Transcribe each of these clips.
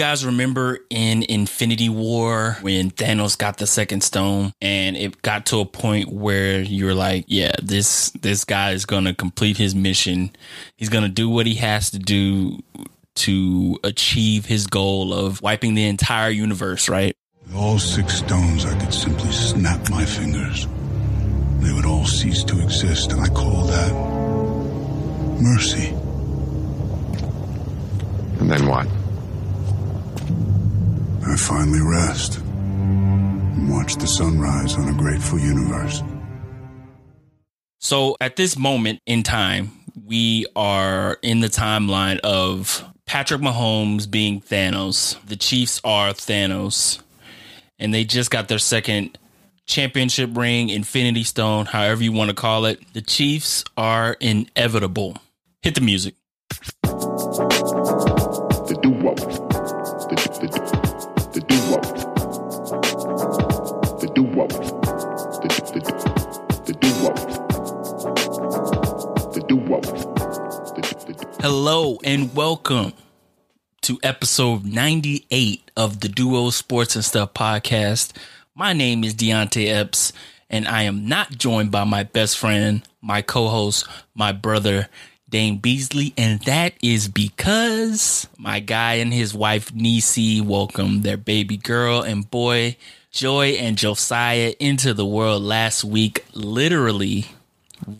guys remember in Infinity War when Thanos got the second stone and it got to a point where you're like, yeah, this this guy is going to complete his mission. He's going to do what he has to do to achieve his goal of wiping the entire universe, right? With all six stones, I could simply snap my fingers. They would all cease to exist, and I call that mercy. And then what? I finally rest and watch the sunrise on a grateful universe. So at this moment in time, we are in the timeline of Patrick Mahomes being Thanos. The Chiefs are Thanos. And they just got their second championship ring, Infinity Stone, however you want to call it. The Chiefs are inevitable. Hit the music. Hello and welcome to episode 98 of the Duo Sports and Stuff podcast. My name is Deonte Epps, and I am not joined by my best friend, my co host, my brother, Dane Beasley, and that is because my guy and his wife, Nisi, welcomed their baby girl and boy, Joy and Josiah, into the world last week, literally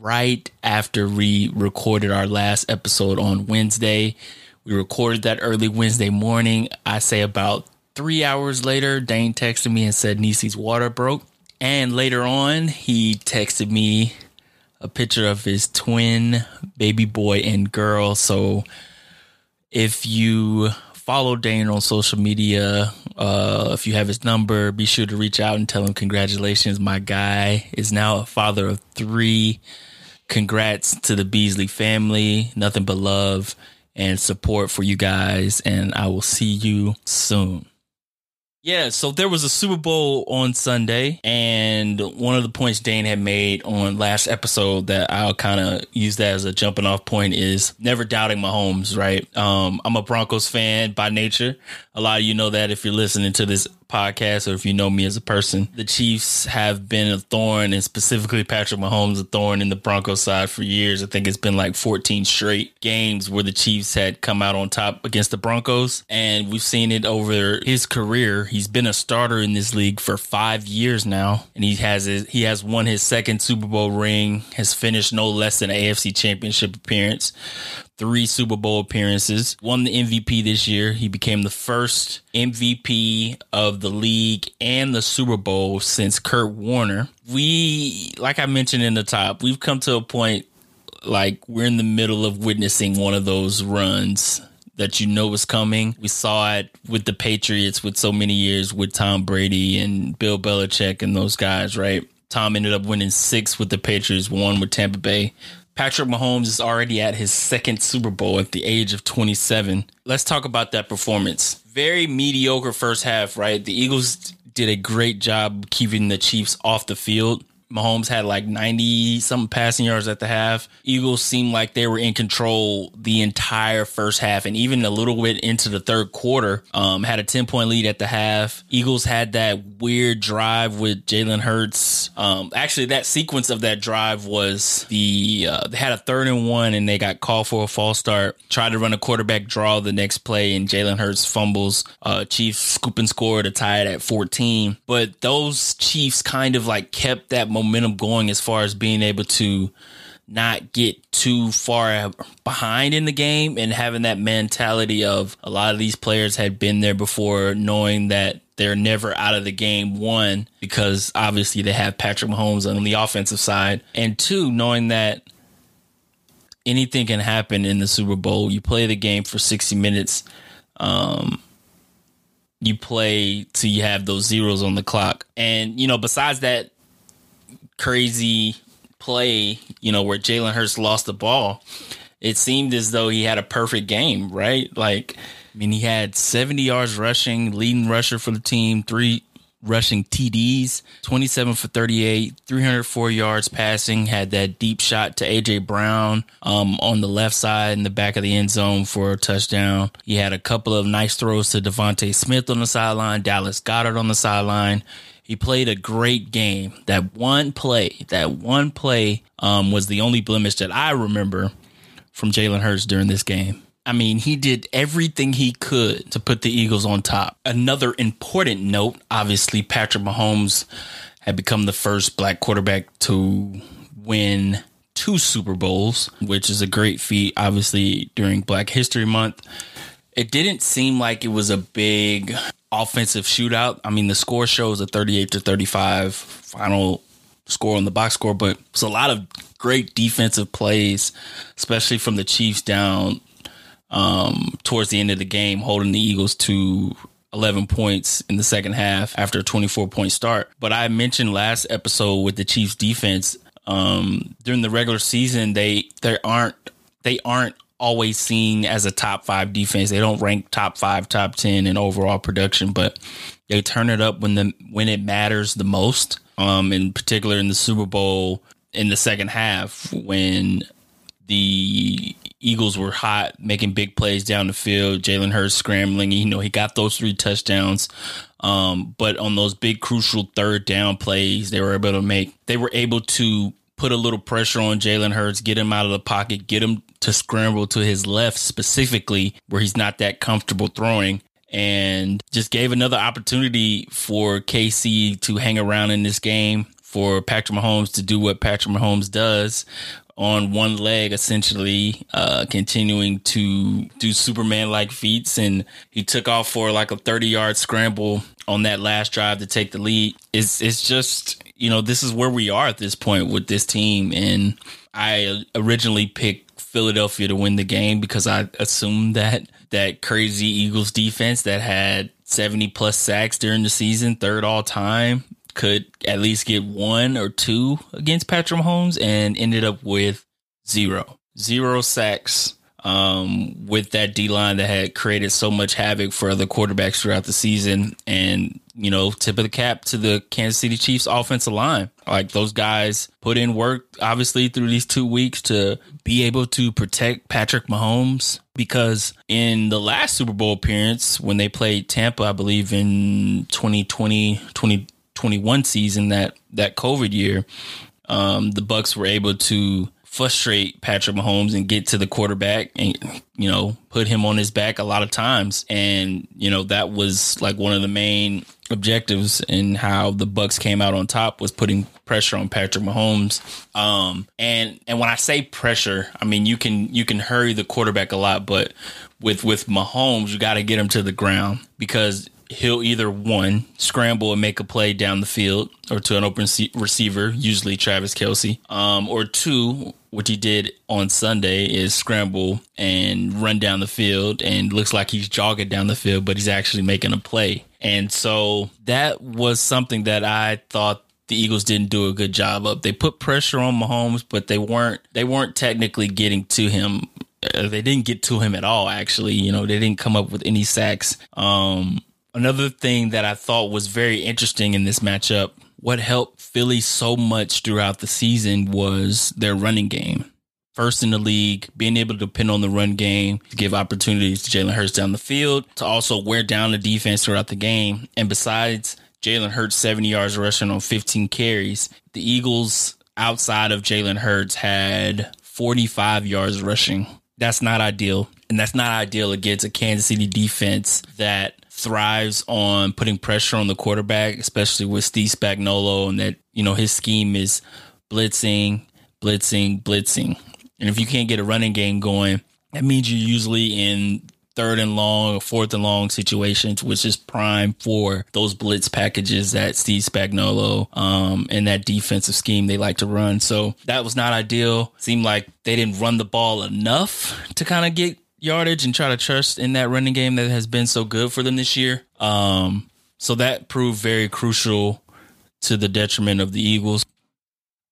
right after we recorded our last episode on Wednesday. We recorded that early Wednesday morning. I say about three hours later, Dane texted me and said Nisi's water broke. And later on, he texted me a picture of his twin baby boy and girl. So if you follow Dane on social media, uh, if you have his number, be sure to reach out and tell him congratulations. My guy is now a father of three. Congrats to the Beasley family. Nothing but love and support for you guys. And I will see you soon. Yeah, so there was a Super Bowl on Sunday, and one of the points Dane had made on last episode that I'll kind of use that as a jumping off point is never doubting Mahomes, right? Um, I'm a Broncos fan by nature. A lot of you know that if you're listening to this podcast or if you know me as a person. The Chiefs have been a thorn, and specifically Patrick Mahomes, a thorn in the Broncos side for years. I think it's been like 14 straight games where the Chiefs had come out on top against the Broncos, and we've seen it over his career. He's been a starter in this league for five years now, and he has his, he has won his second Super Bowl ring, has finished no less than an AFC Championship appearance three Super Bowl appearances, won the MVP this year. He became the first MVP of the league and the Super Bowl since Kurt Warner. We, like I mentioned in the top, we've come to a point like we're in the middle of witnessing one of those runs that you know was coming. We saw it with the Patriots with so many years with Tom Brady and Bill Belichick and those guys, right? Tom ended up winning six with the Patriots, one with Tampa Bay. Patrick Mahomes is already at his second Super Bowl at the age of 27. Let's talk about that performance. Very mediocre first half, right? The Eagles did a great job keeping the Chiefs off the field. Mahomes had like 90 something passing yards at the half. Eagles seemed like they were in control the entire first half and even a little bit into the third quarter. Um, had a 10 point lead at the half. Eagles had that weird drive with Jalen Hurts. Um, actually, that sequence of that drive was the, uh, they had a third and one and they got called for a false start. Tried to run a quarterback draw the next play and Jalen Hurts fumbles. Uh, Chiefs scoop and score to tie it at 14. But those Chiefs kind of like kept that momentum going as far as being able to not get too far behind in the game and having that mentality of a lot of these players had been there before knowing that they're never out of the game one because obviously they have Patrick Mahomes on the offensive side and two knowing that anything can happen in the Super Bowl. You play the game for 60 minutes um you play till you have those zeros on the clock. And you know besides that crazy play, you know, where Jalen Hurts lost the ball, it seemed as though he had a perfect game, right? Like, I mean, he had 70 yards rushing, leading rusher for the team, three rushing TDs, 27 for 38, 304 yards passing, had that deep shot to AJ Brown um, on the left side in the back of the end zone for a touchdown. He had a couple of nice throws to DeVonta Smith on the sideline, Dallas Goedert on the sideline. He played a great game. That one play, that one play um, was the only blemish that I remember from Jalen Hurts during this game. I mean, he did everything he could to put the Eagles on top. Another important note obviously, Patrick Mahomes had become the first black quarterback to win two Super Bowls, which is a great feat, obviously, during Black History Month. It didn't seem like it was a big offensive shootout. I mean, the score shows a 38 to 35 final score on the box score, but it's a lot of great defensive plays, especially from the Chiefs down um, towards the end of the game, holding the Eagles to 11 points in the second half after a 24 point start. But I mentioned last episode with the Chiefs defense um, during the regular season, they they aren't they aren't always seen as a top five defense. They don't rank top five, top ten in overall production, but they turn it up when the when it matters the most. Um, in particular in the Super Bowl in the second half when the Eagles were hot, making big plays down the field. Jalen Hurts scrambling. You know, he got those three touchdowns. Um, but on those big crucial third down plays, they were able to make. They were able to put a little pressure on Jalen Hurts, get him out of the pocket, get him to scramble to his left specifically where he's not that comfortable throwing. And just gave another opportunity for KC to hang around in this game, for Patrick Mahomes to do what Patrick Mahomes does, on one leg, essentially, uh, continuing to do Superman like feats. And he took off for like a 30 yard scramble on that last drive to take the lead. It's, it's just, you know, this is where we are at this point with this team. And I originally picked Philadelphia to win the game because I assumed that that crazy Eagles defense that had 70 plus sacks during the season, third all time, could at least get one or two against Patrick Mahomes and ended up with zero. Zero sacks um, with that D line that had created so much havoc for other quarterbacks throughout the season. And, you know, tip of the cap to the Kansas City Chiefs offensive line. Like those guys put in work, obviously, through these two weeks to be able to protect Patrick Mahomes. Because in the last Super Bowl appearance, when they played Tampa, I believe in 2020, 2021 season, that, that COVID year, um, the Bucs were able to frustrate Patrick Mahomes and get to the quarterback and you know put him on his back a lot of times. And you know that was like one of the main objectives in how the Bucs came out on top was putting pressure on Patrick Mahomes. Um and and when I say pressure I mean you can you can hurry the quarterback a lot but with with Mahomes you got to get him to the ground because he'll either one scramble and make a play down the field or to an open receiver, usually Travis Kelce, um, or two, which he did on Sunday, is scramble and run down the field and looks like he's jogging down the field, but he's actually making a play. And so that was something that I thought the Eagles didn't do a good job of. They put pressure on Mahomes, but they weren't they weren't technically getting to him. Uh, they didn't get to him at all. Actually, you know, they didn't come up with any sacks. Um, Another thing that I thought was very interesting in this matchup, what helped Philly so much throughout the season was their running game. First in the league, being able to depend on the run game, to give opportunities to Jalen Hurts down the field, to also wear down the defense throughout the game. And besides Jalen Hurts 70 yards rushing on 15 carries, the Eagles outside of Jalen Hurts had 45 yards rushing. That's not ideal. And that's not ideal against a Kansas City defense that thrives on putting pressure on the quarterback, especially with Steve Spagnuolo, and that you know his scheme is blitzing, blitzing, blitzing. And if you can't get a running game going, that means you're usually in third and long or fourth and long situations, which is prime for those blitz packages that Steve Spagnuolo um, and that defensive scheme they like to run. So that was not ideal. Seemed like they didn't run the ball enough to kind of get yardage and try to trust in that running game that has been so good for them this year. Um, so that proved very crucial to the detriment of the Eagles.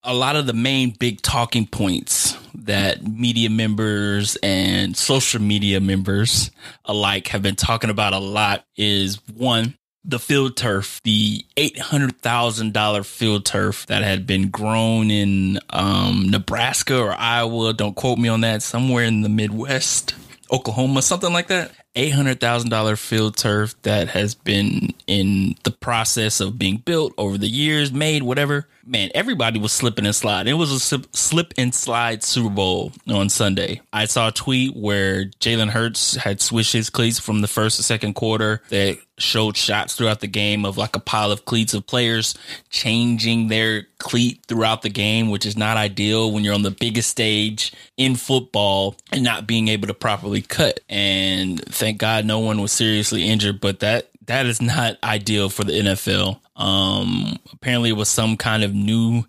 A lot of the main big talking points that media members and social media members alike have been talking about a lot is one, the field turf, the $800,000 field turf that had been grown in um, Nebraska or Iowa. Don't quote me on that. Somewhere in the Midwest, Oklahoma, something like that. $800,000 field turf that has been in the process of being built over the years, made, whatever. Man, everybody was slipping and sliding. It was a slip, and slide Super Bowl on Sunday. I saw a tweet where Jalen Hurts had switched his cleats from the first to second quarter that showed shots throughout the game of like a pile of cleats of players changing their cleat throughout the game, which is not ideal when you're on the biggest stage in football and not being able to properly cut. And thank God no one was seriously injured, but that that is not ideal for the NFL. Um, apparently, it was some kind of new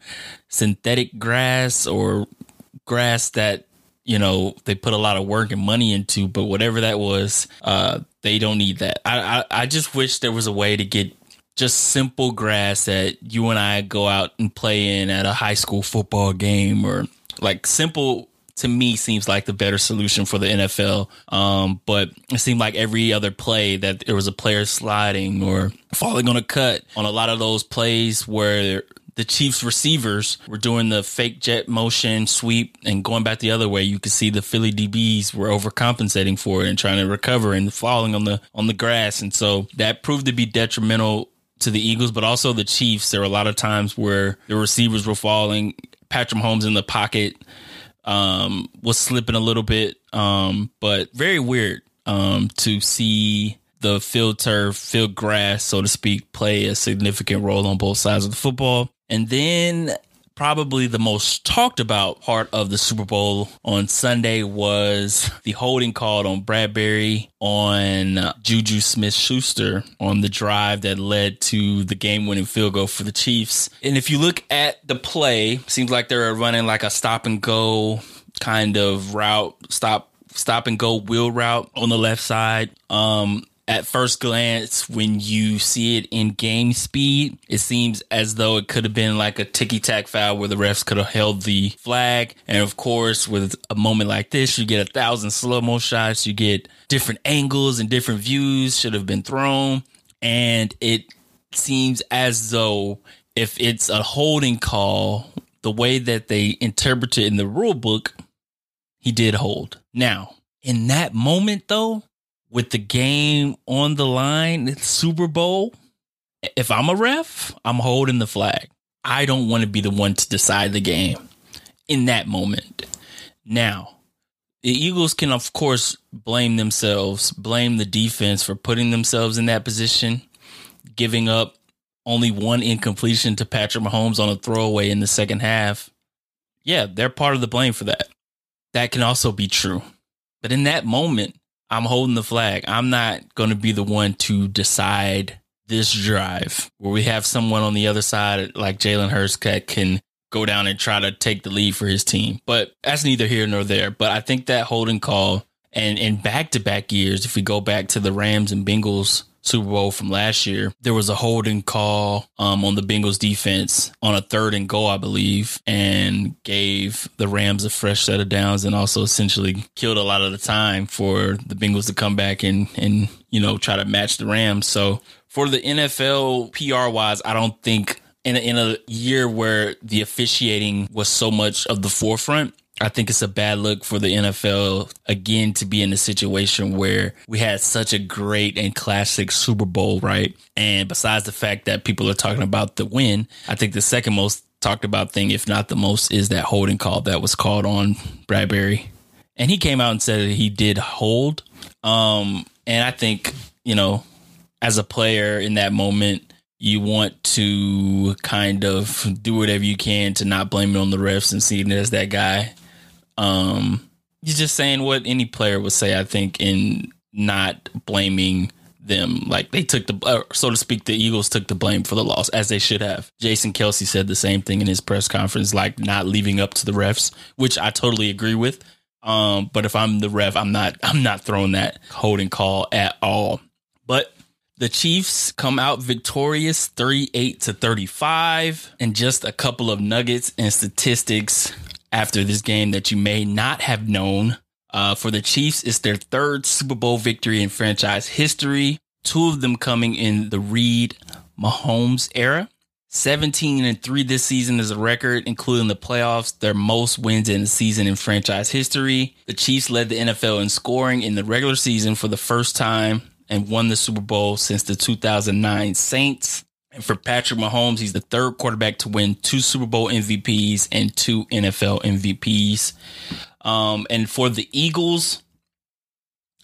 synthetic grass or grass that you know they put a lot of work and money into. But whatever that was, uh, they don't need that. I, I I just wish there was a way to get just simple grass that you and I go out and play in at a high school football game or like simple to me seems like the better solution for the NFL. Um, but it seemed like every other play that there was a player sliding or falling on a cut on a lot of those plays where the Chiefs receivers were doing the fake jet motion sweep and going back the other way. You could see the Philly DBs were overcompensating for it and trying to recover and falling on the on the grass, and so that proved to be detrimental to the Eagles, but also the Chiefs. There were a lot of times where the receivers were falling. Patrick Mahomes in the pocket um, was slipping a little bit, um, but very weird um, to see the field turf, field grass, so to speak, play a significant role on both sides of the football. And then probably the most talked about part of the Super Bowl on Sunday was the holding called on Bradberry on Juju Smith Schuster on the drive that led to the game winning field goal for the Chiefs. And if you look at the play, seems like they're running like a stop and go kind of route, stop stop and go wheel route on the left side. Um, at first glance, when you see it in game speed, it seems as though it could have been like a ticky tack foul where the refs could have held the flag. And of course, with a moment like this, you get a thousand slow mo shots, you get different angles and different views should have been thrown. And it seems as though if it's a holding call, the way that they interpret it in the rule book, he did hold. Now, in that moment though, with the game on the line, Super Bowl, if I'm a ref, I'm holding the flag. I don't want to be the one to decide the game in that moment. Now, the Eagles can, of course, blame themselves, blame the defense for putting themselves in that position, giving up only one incompletion to Patrick Mahomes on a throwaway in the second half. Yeah, they're part of the blame for that. That can also be true. But in that moment, I'm holding the flag. I'm not going to be the one to decide this drive where we have someone on the other side like Jalen Hurts that can go down and try to take the lead for his team. But that's neither here nor there. But I think that holding call and in back to back years, if we go back to the Rams and Bengals Super Bowl from last year, there was a holding call um, on the Bengals defense on a third and goal, I believe, and gave the Rams a fresh set of downs and also essentially killed a lot of the time for the Bengals to come back and, and you know, try to match the Rams. So for the NFL PR wise, I don't think in a, in a year where the officiating was so much of the forefront, I think it's a bad look for the NFL again to be in a situation where we had such a great and classic Super Bowl, right? And besides the fact that people are talking about the win, I think the second most talked about thing, if not the most, is that holding call that was called on Bradberry. And he came out and said that he did hold. Um, and I think, you know, as a player in that moment, you want to kind of do whatever you can to not blame it on the refs and see it as that guy um, you're just saying what any player would say, I think, in not blaming them. Like they took the, uh, so to speak, the Eagles took the blame for the loss, as they should have. Jason Kelce said the same thing in his press conference, like not leaving up to the refs, which I totally agree with. Um, but if I'm the ref, I'm not, I'm not throwing that holding call at all. But the Chiefs come out victorious 38 to 35 and just a couple of nuggets and statistics after this game that you may not have known. Uh, for the Chiefs, it's their third Super Bowl victory in franchise history. two of them coming in the Reid Mahomes era. 17 and 3 this season is a record, including the playoffs, their most wins in a season in franchise history. The Chiefs led the NFL in scoring in the regular season for the first time and won the Super Bowl since the 2009 Saints. And for Patrick Mahomes, he's the third quarterback to win two Super Bowl MVPs and two NFL MVPs. Um, and for the Eagles,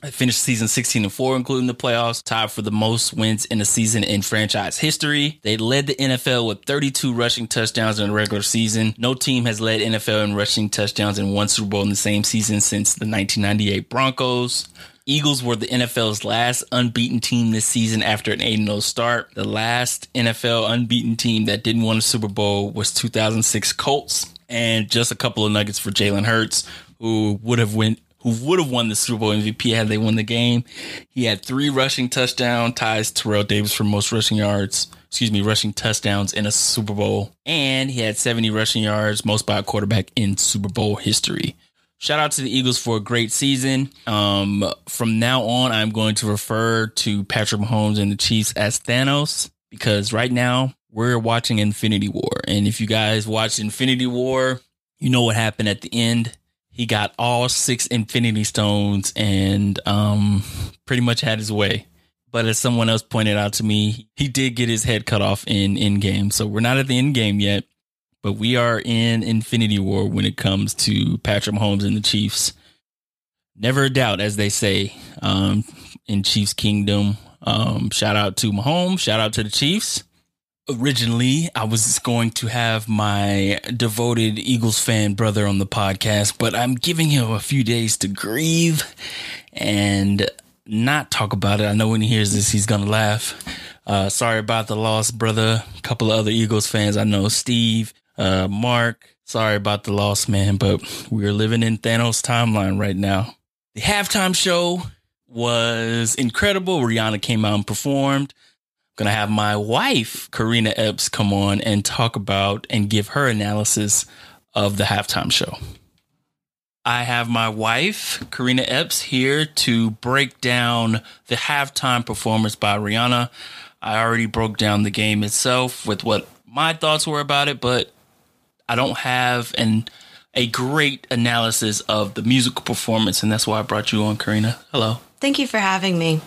I finished season 16 and 4, including the playoffs, tied for the most wins in a season in franchise history. They led the NFL with 32 rushing touchdowns in the regular season. No team has led NFL in rushing touchdowns in one Super Bowl in the same season since the 1998 Broncos. Eagles were the NFL's last unbeaten team this season after an 8 0 start. The last NFL unbeaten team that didn't win a Super Bowl was 2006 Colts. And just a couple of nuggets for Jalen Hurts, who would have went who would have won the Super Bowl MVP had they won the game. He had three rushing touchdown ties Terrell Davis for most rushing yards, excuse me, rushing touchdowns in a Super Bowl. And he had 70 rushing yards, most by a quarterback in Super Bowl history. Shout out to the Eagles for a great season. Um, from now on, I'm going to refer to Patrick Mahomes and the Chiefs as Thanos because right now we're watching Infinity War. And if you guys watched Infinity War, you know what happened at the end he got all six Infinity Stones and um, pretty much had his way. But as someone else pointed out to me, he did get his head cut off in Endgame. So we're not at the end game yet, but we are in Infinity War when it comes to Patrick Mahomes and the Chiefs. Never a doubt, as they say um, in Chiefs Kingdom. Um, shout out to Mahomes. Shout out to the Chiefs originally I was going to have my devoted Eagles fan brother on the podcast, but I'm giving him a few days to grieve and not talk about it. I know when he hears this, he's gonna laugh. Uh, sorry about the loss, brother. A couple of other Eagles fans I know, Steve, uh, Mark. Sorry about the loss, man, but we're living in Thanos timeline right now. The halftime show was incredible. Rihanna came out and performed I'm going to have my wife, Carina Epps, come on and talk about and give her analysis of the halftime show. I have my wife, Carina Epps, here to break down the halftime performance by Rihanna. I already broke down the game itself with what my thoughts were about it, but I don't have an a great analysis of the musical performance, and that's why I brought you on, Carina. Hello. Thank you for having me.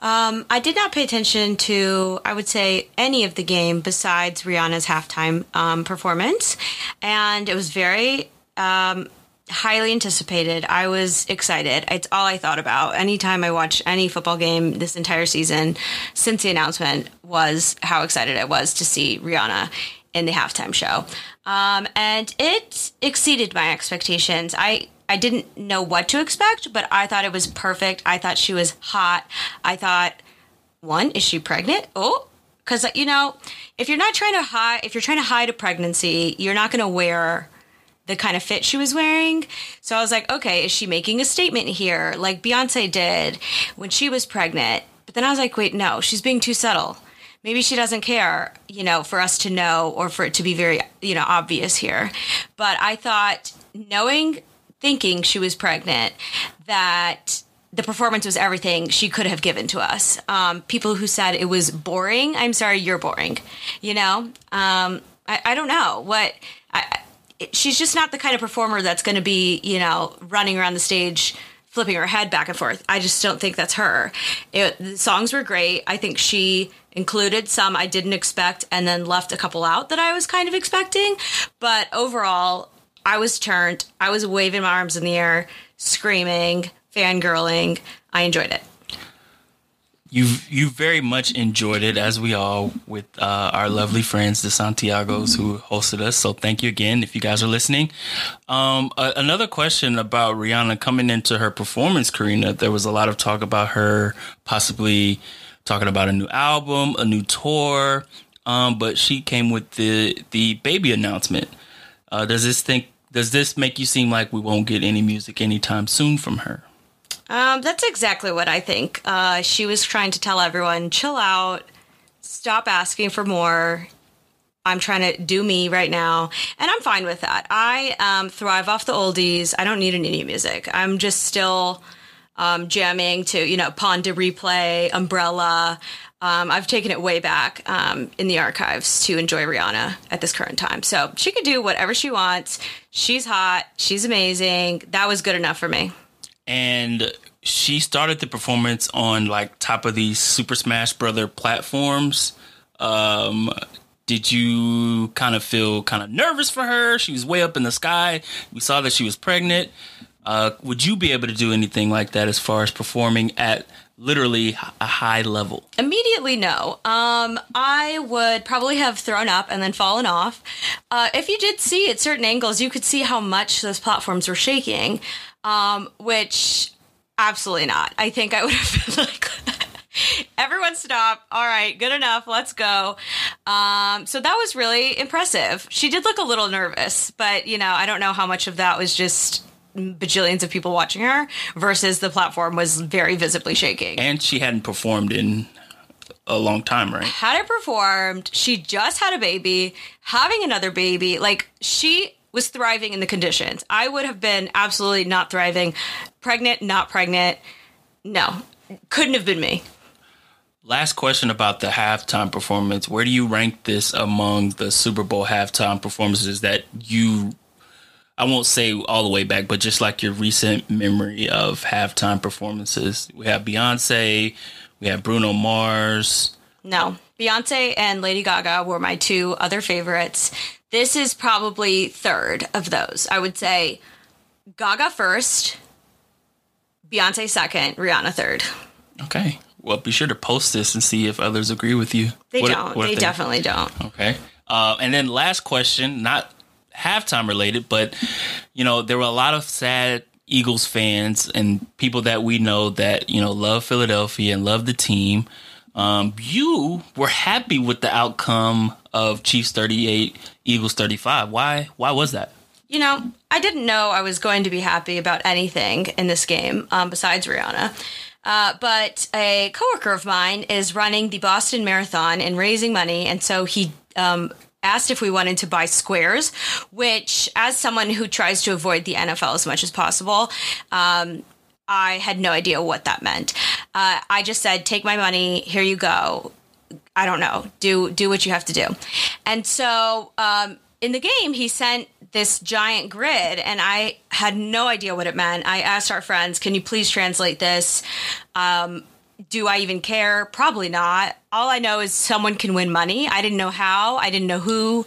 Um, I did not pay attention to, I would say, any of the game besides Rihanna's halftime um, performance, and it was very um, highly anticipated. I was excited. It's all I thought about. Anytime I watch any football game this entire season since the announcement was how excited I was to see Rihanna in the halftime show. Um, and it exceeded my expectations. I I didn't know what to expect, but I thought it was perfect. I thought she was hot. I thought, one, is she pregnant? Oh, because you know, if you're not trying to hide, if you're trying to hide a pregnancy, you're not going to wear the kind of fit she was wearing. So I was like, okay, is she making a statement here, like Beyonce did when she was pregnant? But then I was like, wait, no, she's being too subtle. Maybe she doesn't care, you know, for us to know or for it to be very, you know, obvious here. But I thought knowing thinking she was pregnant that the performance was everything she could have given to us. Um, people who said it was boring, I'm sorry, you're boring. You know, um, I, I, don't know what. I, she's just not the kind of performer that's going to be, you know, running around the stage flipping her head back and forth. I just don't think that's her. It, the songs were great. I think she included some I didn't expect and then left a couple out that I was kind of expecting. But overall, I was turned. I was waving my arms in the air, screaming, fangirling. I enjoyed it. You you very much enjoyed it, as we all, with uh, our lovely friends, the Santiagos, who hosted us. So thank you again, if you guys are listening. Um, another question about Rihanna coming into her performance, Carina. There was a lot of talk about her possibly talking about a new album, a new tour, um, but she came with the the baby announcement. Uh, does this think does this make you seem like we won't get any music anytime soon from her? Um, that's exactly what I think. Uh, she was trying to tell everyone, chill out, stop asking for more. I'm trying to do me right now, and I'm fine with that. I um, thrive off the oldies. I don't need any new music. I'm just still um, jamming to you know Pon de Replay, Umbrella. Um, I've taken it way back um, in the archives to enjoy Rihanna at this current time. So she could do whatever she wants. She's hot. She's amazing. That was good enough for me. And she started the performance on like top of these Super Smash Brother platforms. Um, did you kind of feel kind of nervous for her? She was way up in the sky. We saw that she was pregnant. Uh, would you be able to do anything like that as far as performing at literally a high level? Immediately, no. Um, I would probably have thrown up and then fallen off. Uh, if you did see at certain angles, you could see how much those platforms were shaking, um, which absolutely not. I think I would have been like, everyone stop. All right, good enough. Let's go. Um, so that was really impressive. She did look a little nervous, but you know, I don't know how much of that was just bajillions of people watching her versus the platform was very visibly shaking. And she hadn't performed in a long time, right? hadn't performed. She just had a baby, having another baby. Like she was thriving in the conditions. I would have been absolutely not thriving. Pregnant, not pregnant. No, couldn't have been me. Last question about the halftime performance. Where do you rank this among the Super Bowl halftime performances that you, I won't say all the way back, but just like your recent memory of halftime performances? We have Beyonce, we have Bruno Mars. No, Beyonce and Lady Gaga were my two other favorites. This is probably third of those. I would say Gaga first, Beyonce second, Rihanna third. Okay. Well, be sure to post this and see if others agree with you. They What- don't. what they if definitely don't. Okay. Uh, and then last question, not halftime related, but you know, there were a lot of sad Eagles fans and people that we know that, you know, love Philadelphia and love the team. Um, you were happy with the outcome of Chiefs 38, Eagles 35. Why why was that? You know, I didn't know I was going to be happy about anything in this game um, besides Rihanna. Uh, but a coworker of mine is running the Boston Marathon and raising money, and so he um, asked if we wanted to buy squares. Which, as someone who tries to avoid the NFL as much as possible, um, I had no idea what that meant. Uh, I just said, "Take my money. Here you go." I don't know. Do do what you have to do. And so um, in the game, he sent this giant grid, and I had no idea what it meant. I asked our friends, "Can you please translate this?" Um, do I even care? Probably not. All I know is someone can win money. I didn't know how. I didn't know who.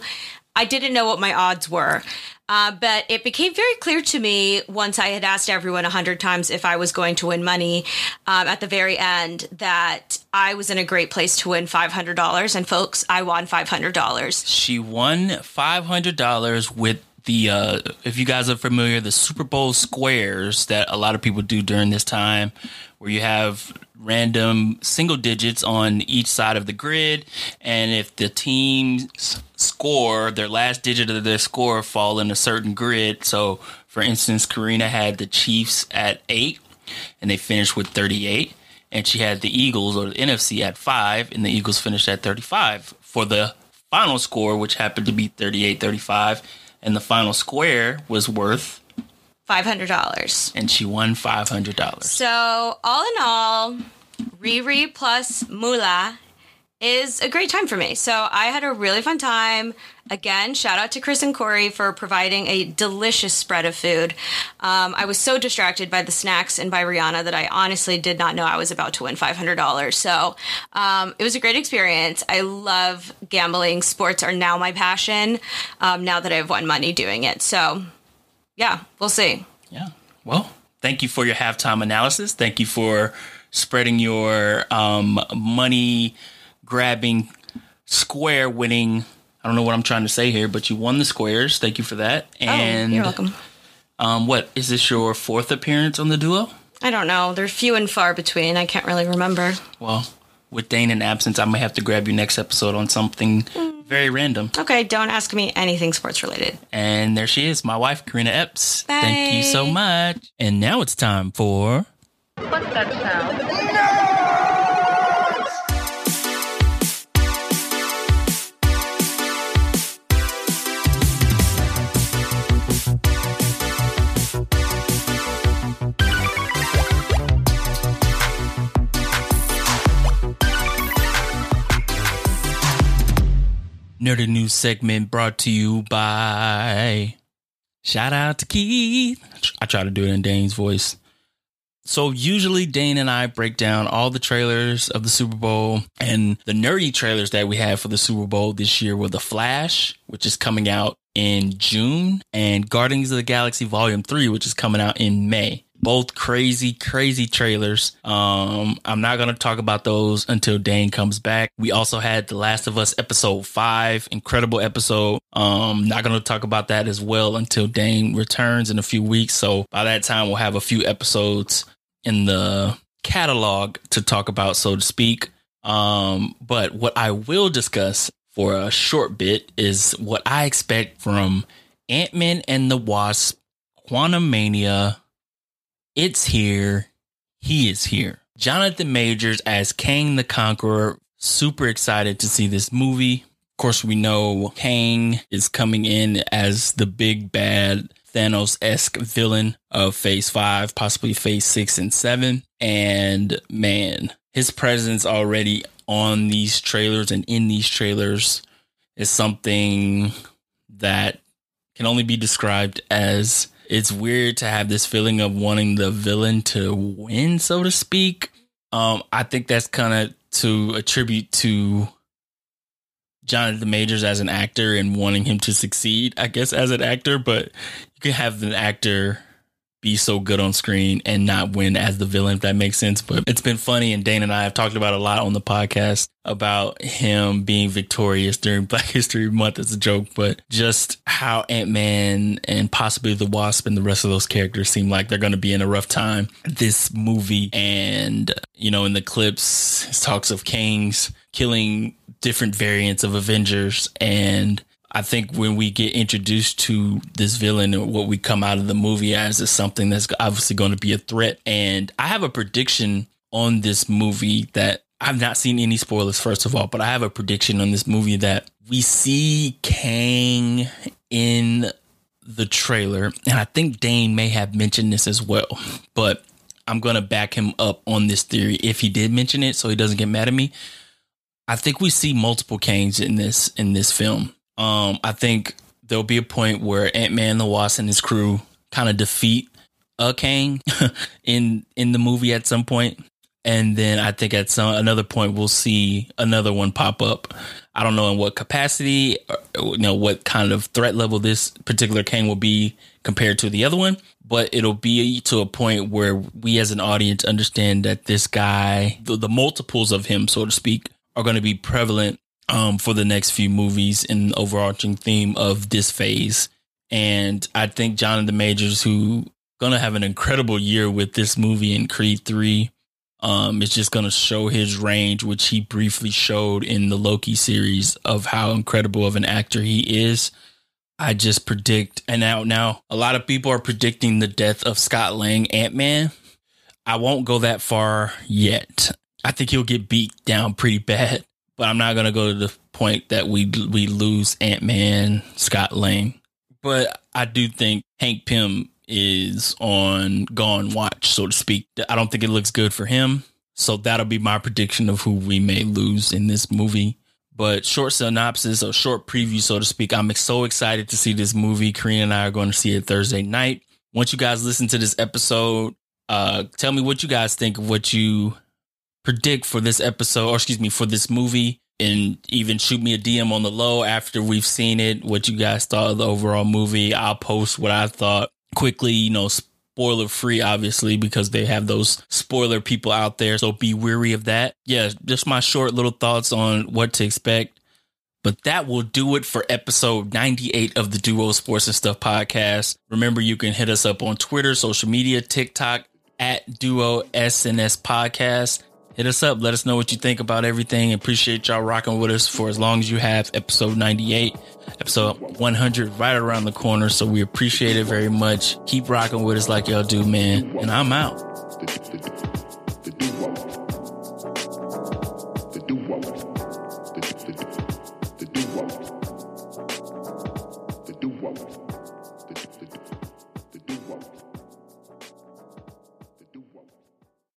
I didn't know what my odds were. Uh, but it became very clear to me once I had asked everyone a hundred times if I was going to win money um, at the very end that I was in a great place to win $500. And folks, I won $500. She won $500 with the uh, if you guys are familiar the super bowl squares that a lot of people do during this time where you have random single digits on each side of the grid and if the teams score their last digit of their score fall in a certain grid. So for instance carina had the chiefs at 8 and they finished with 38 and she had the eagles or the nfc at 5 and the eagles finished at 35 for the final score which happened to be 38-35 and the final square was worth $500. and she won $500 So, all in all, Riri plus Mula is a great time for me. So, I had a really fun time. Again, shout out to Chris and Corey for providing a delicious spread of food. Um, I was so distracted by the snacks and by Rihanna that I honestly did not know I was about to win $500. So, um, it was a great experience. I love gambling. Sports are now my passion um, now that I've won money doing it. So, yeah, we'll see. Yeah. Well, thank you for your halftime analysis. Thank you for spreading your um, money grabbing, square winning. I don't know what I'm trying to say here, but you won the squares. Thank you for that. And oh, you're welcome. Um, what is this your fourth appearance on the duo? I don't know. They're few and far between. I can't really remember. Well, with Dane in absence, I might have to grab you next episode on something mm. very random. Okay, don't ask me anything sports related. And there she is, my wife, Carina Epps. Thank you so much. And now it's time for. What's that sound? Nerdy news segment brought to you by. Shout out to Keith. I try to do it in Dane's voice. So usually Dane and I break down all the trailers of the Super Bowl and the nerdy trailers that we have for the Super Bowl this year were The Flash, which is coming out in June, and Guardians of the Galaxy Volume 3, which is coming out in May. Both crazy, crazy trailers. Um, I'm not gonna talk about those until Dane comes back. We also had The Last of Us episode five, incredible episode. Um, not gonna talk about that as well until Dane returns in a few weeks. So by that time, we'll have a few episodes in the catalog to talk about, so to speak. Um, but what I will discuss for a short bit is what I expect from Ant Man and the Wasp, Quantumania. It's here. He is here. Jonathan Majors as Kang the Conqueror. Super excited to see this movie. Of course, we know Kang is coming in as the big bad Thanos esque villain of phase five, possibly phase six and seven. And man, his presence already on these trailers and in these trailers is something that can only be described as it's weird to have this feeling of wanting the villain to win, so to speak. Um, I think that's kind of to attribute to Jonathan Majors as an actor and wanting him to succeed, I guess, as an actor, but you can have an actor be so good on screen and not win as the villain, if that makes sense. But it's been funny, and Dane and I have talked about a lot on the podcast about him being victorious during Black History Month as a joke, but just how Ant Man and possibly the Wasp and the rest of those characters seem like they're going to be in a rough time. This movie, and uh, you know, in the clips, talks of Kings killing different variants of Avengers and I think when we get introduced to this villain and what we come out of the movie as is something that's obviously going to be a threat. And I have a prediction on this movie that I've not seen any spoilers, first of all, but I have a prediction on this movie that we see Kang in the trailer. And I think Dane may have mentioned this as well, but I'm going to back him up on this theory if he did mention it so he doesn't get mad at me. I think we see multiple Kangs in this in this film. Um, I think there'll be a point where Ant Man, the Wasp, and his crew kind of defeat a Kang in in the movie at some point, and then I think at some another point we'll see another one pop up. I don't know in what capacity, or, you know, what kind of threat level this particular Kang will be compared to the other one, but it'll be to a point where we as an audience understand that this guy, the, the multiples of him, so to speak, are going to be prevalent um, for the next few movies in the overarching theme of this phase. And I think Jonathan Majors, who gonna have an incredible year with this movie in Creed 3, um, is just gonna show his range, which he briefly showed in the Loki series of how incredible of an actor he is. I just predict, and now now a lot of people are predicting the death of Scott Lang, Ant Man. I won't go that far yet. I think he'll get beat down pretty bad but I'm not gonna go to the point that we we lose Ant Man, Scott Lang. But I do think Hank Pym is on gone watch, so to speak. I don't think it looks good for him. So that'll be my prediction of who we may lose in this movie. But short synopsis or short preview, so to speak. I'm so excited to see this movie. Carina and I are going to see it Thursday night. Once you guys listen to this episode, uh, tell me what you guys think of what you predict for this episode, or excuse me, for this movie, and even shoot me a DM on the low after we've seen it, what you guys thought of the overall movie. I'll post what I thought quickly, you know, spoiler free, obviously, because they have those spoiler people out there. So be weary of that. Yeah, just my short little thoughts on what to expect. But that will do it for episode 98 of the Duo Sports and Stuff podcast. Remember, you can hit us up on Twitter, social media, TikTok at Duo SNS Podcast hit us up. Let us know what you think about everything. Appreciate y'all rocking with us for as long as you have. Episode 98, episode 100 right around the corner. So we appreciate it very much. Keep rocking with us like y'all do, man. And I'm out.